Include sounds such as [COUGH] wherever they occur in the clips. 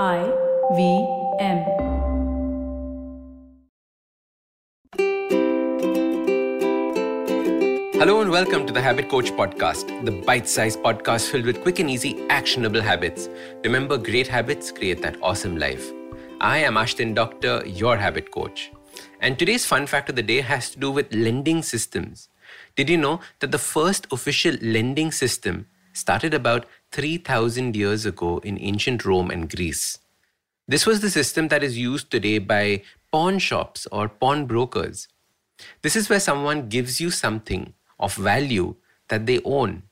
I V M. Hello and welcome to the Habit Coach Podcast, the bite sized podcast filled with quick and easy, actionable habits. Remember, great habits create that awesome life. I am Ashdin Doctor, your habit coach. And today's fun fact of the day has to do with lending systems. Did you know that the first official lending system started about 3000 years ago in ancient Rome and Greece? This was the system that is used today by pawn shops or pawnbrokers. This is where someone gives you something of value that they own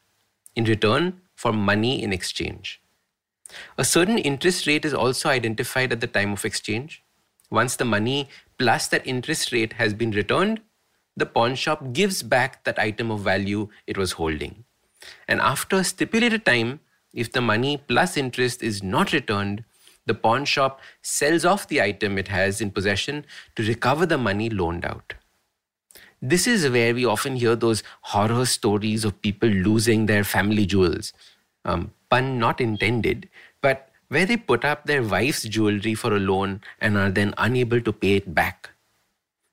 in return for money in exchange. A certain interest rate is also identified at the time of exchange. Once the money plus that interest rate has been returned, the pawn shop gives back that item of value it was holding. And after a stipulated time, if the money plus interest is not returned, the pawn shop sells off the item it has in possession to recover the money loaned out. This is where we often hear those horror stories of people losing their family jewels. Um, pun not intended, but where they put up their wife's jewelry for a loan and are then unable to pay it back.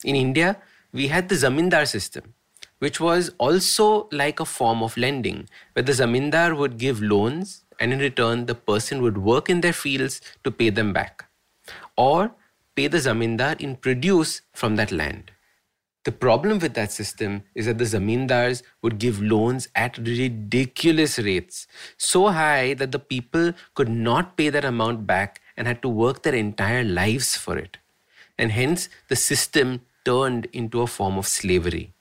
In India, we had the zamindar system, which was also like a form of lending, where the zamindar would give loans and in return the person would work in their fields to pay them back, or pay the zamindar in produce from that land. The problem with that system is that the zamindars would give loans at ridiculous rates, so high that the people could not pay that amount back and had to work their entire lives for it. And hence, the system turned into a form of slavery.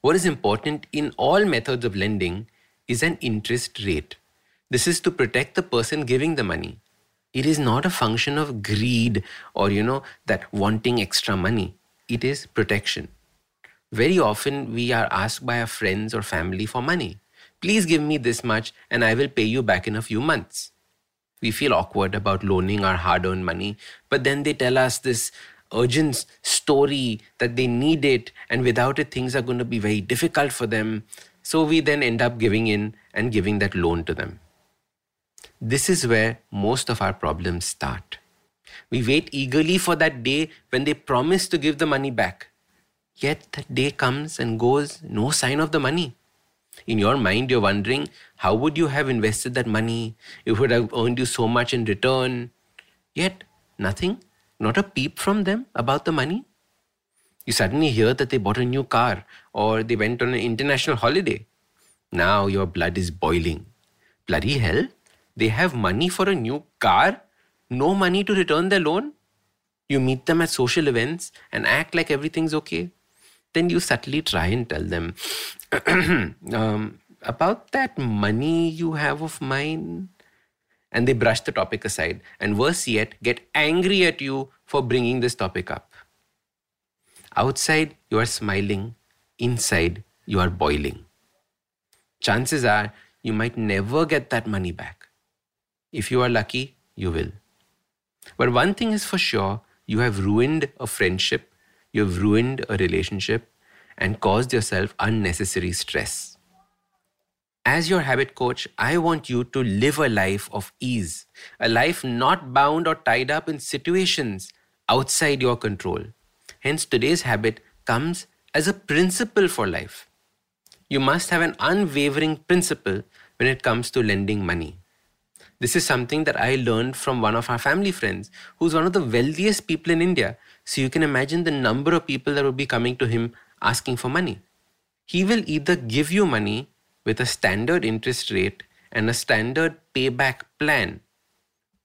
What is important in all methods of lending is an interest rate. This is to protect the person giving the money. It is not a function of greed or, you know, that wanting extra money it is protection. Very often, we are asked by our friends or family for money. Please give me this much and I will pay you back in a few months. We feel awkward about loaning our hard earned money, but then they tell us this urgent story that they need it and without it, things are going to be very difficult for them. So we then end up giving in and giving that loan to them. This is where most of our problems start. We wait eagerly for that day when they promise to give the money back. Yet that day comes and goes, no sign of the money. In your mind, you're wondering, how would you have invested that money? It would have earned you so much in return. Yet, nothing, not a peep from them about the money. You suddenly hear that they bought a new car or they went on an international holiday. Now your blood is boiling. Bloody hell, they have money for a new car no money to return their loan? You meet them at social events and act like everything's okay. Then you subtly try and tell them [CLEARS THROAT] um, about that money you have of mine. And they brush the topic aside, and worse yet, get angry at you for bringing this topic up. Outside, you are smiling, inside, you are boiling. Chances are you might never get that money back. If you are lucky, you will. But one thing is for sure you have ruined a friendship, you have ruined a relationship, and caused yourself unnecessary stress. As your habit coach, I want you to live a life of ease, a life not bound or tied up in situations outside your control. Hence, today's habit comes as a principle for life. You must have an unwavering principle when it comes to lending money. This is something that I learned from one of our family friends, who's one of the wealthiest people in India. So you can imagine the number of people that will be coming to him asking for money. He will either give you money with a standard interest rate and a standard payback plan,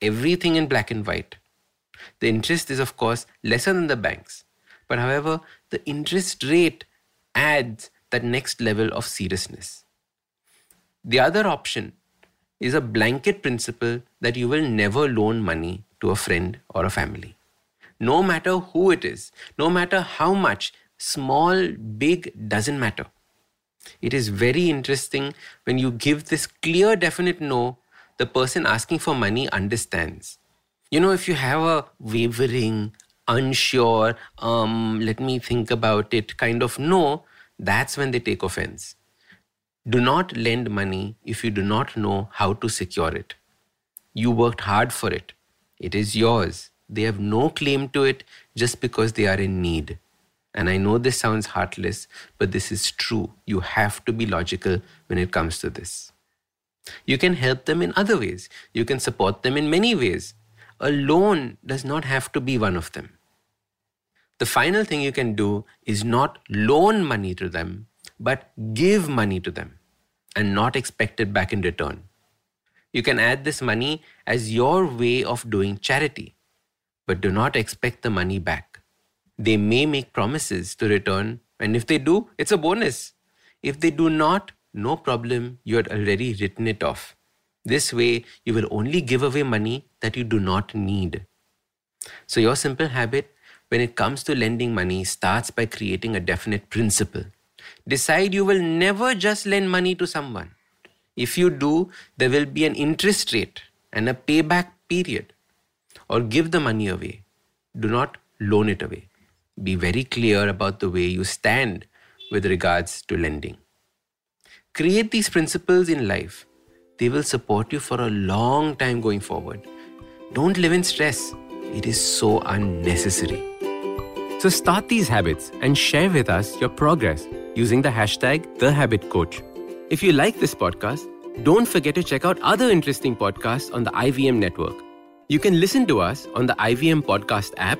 everything in black and white. The interest is, of course, lesser than the banks. But however, the interest rate adds that next level of seriousness. The other option is a blanket principle that you will never loan money to a friend or a family. No matter who it is, no matter how much, small, big, doesn't matter. It is very interesting when you give this clear, definite no, the person asking for money understands. You know, if you have a wavering, unsure, um, let me think about it kind of no, that's when they take offense. Do not lend money if you do not know how to secure it. You worked hard for it. It is yours. They have no claim to it just because they are in need. And I know this sounds heartless, but this is true. You have to be logical when it comes to this. You can help them in other ways. You can support them in many ways. A loan does not have to be one of them. The final thing you can do is not loan money to them, but give money to them and not expect it back in return. You can add this money as your way of doing charity, but do not expect the money back. They may make promises to return, and if they do, it's a bonus. If they do not, no problem, you had already written it off. This way, you will only give away money that you do not need. So, your simple habit when it comes to lending money starts by creating a definite principle. Decide you will never just lend money to someone. If you do, there will be an interest rate and a payback period. Or give the money away. Do not loan it away. Be very clear about the way you stand with regards to lending. Create these principles in life. They will support you for a long time going forward. Don't live in stress, it is so unnecessary. So start these habits and share with us your progress using the hashtag TheHabitCoach. If you like this podcast, don't forget to check out other interesting podcasts on the IVM network. You can listen to us on the IVM Podcast app